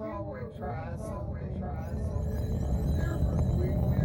we tried, so we tried, so we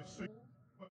but see.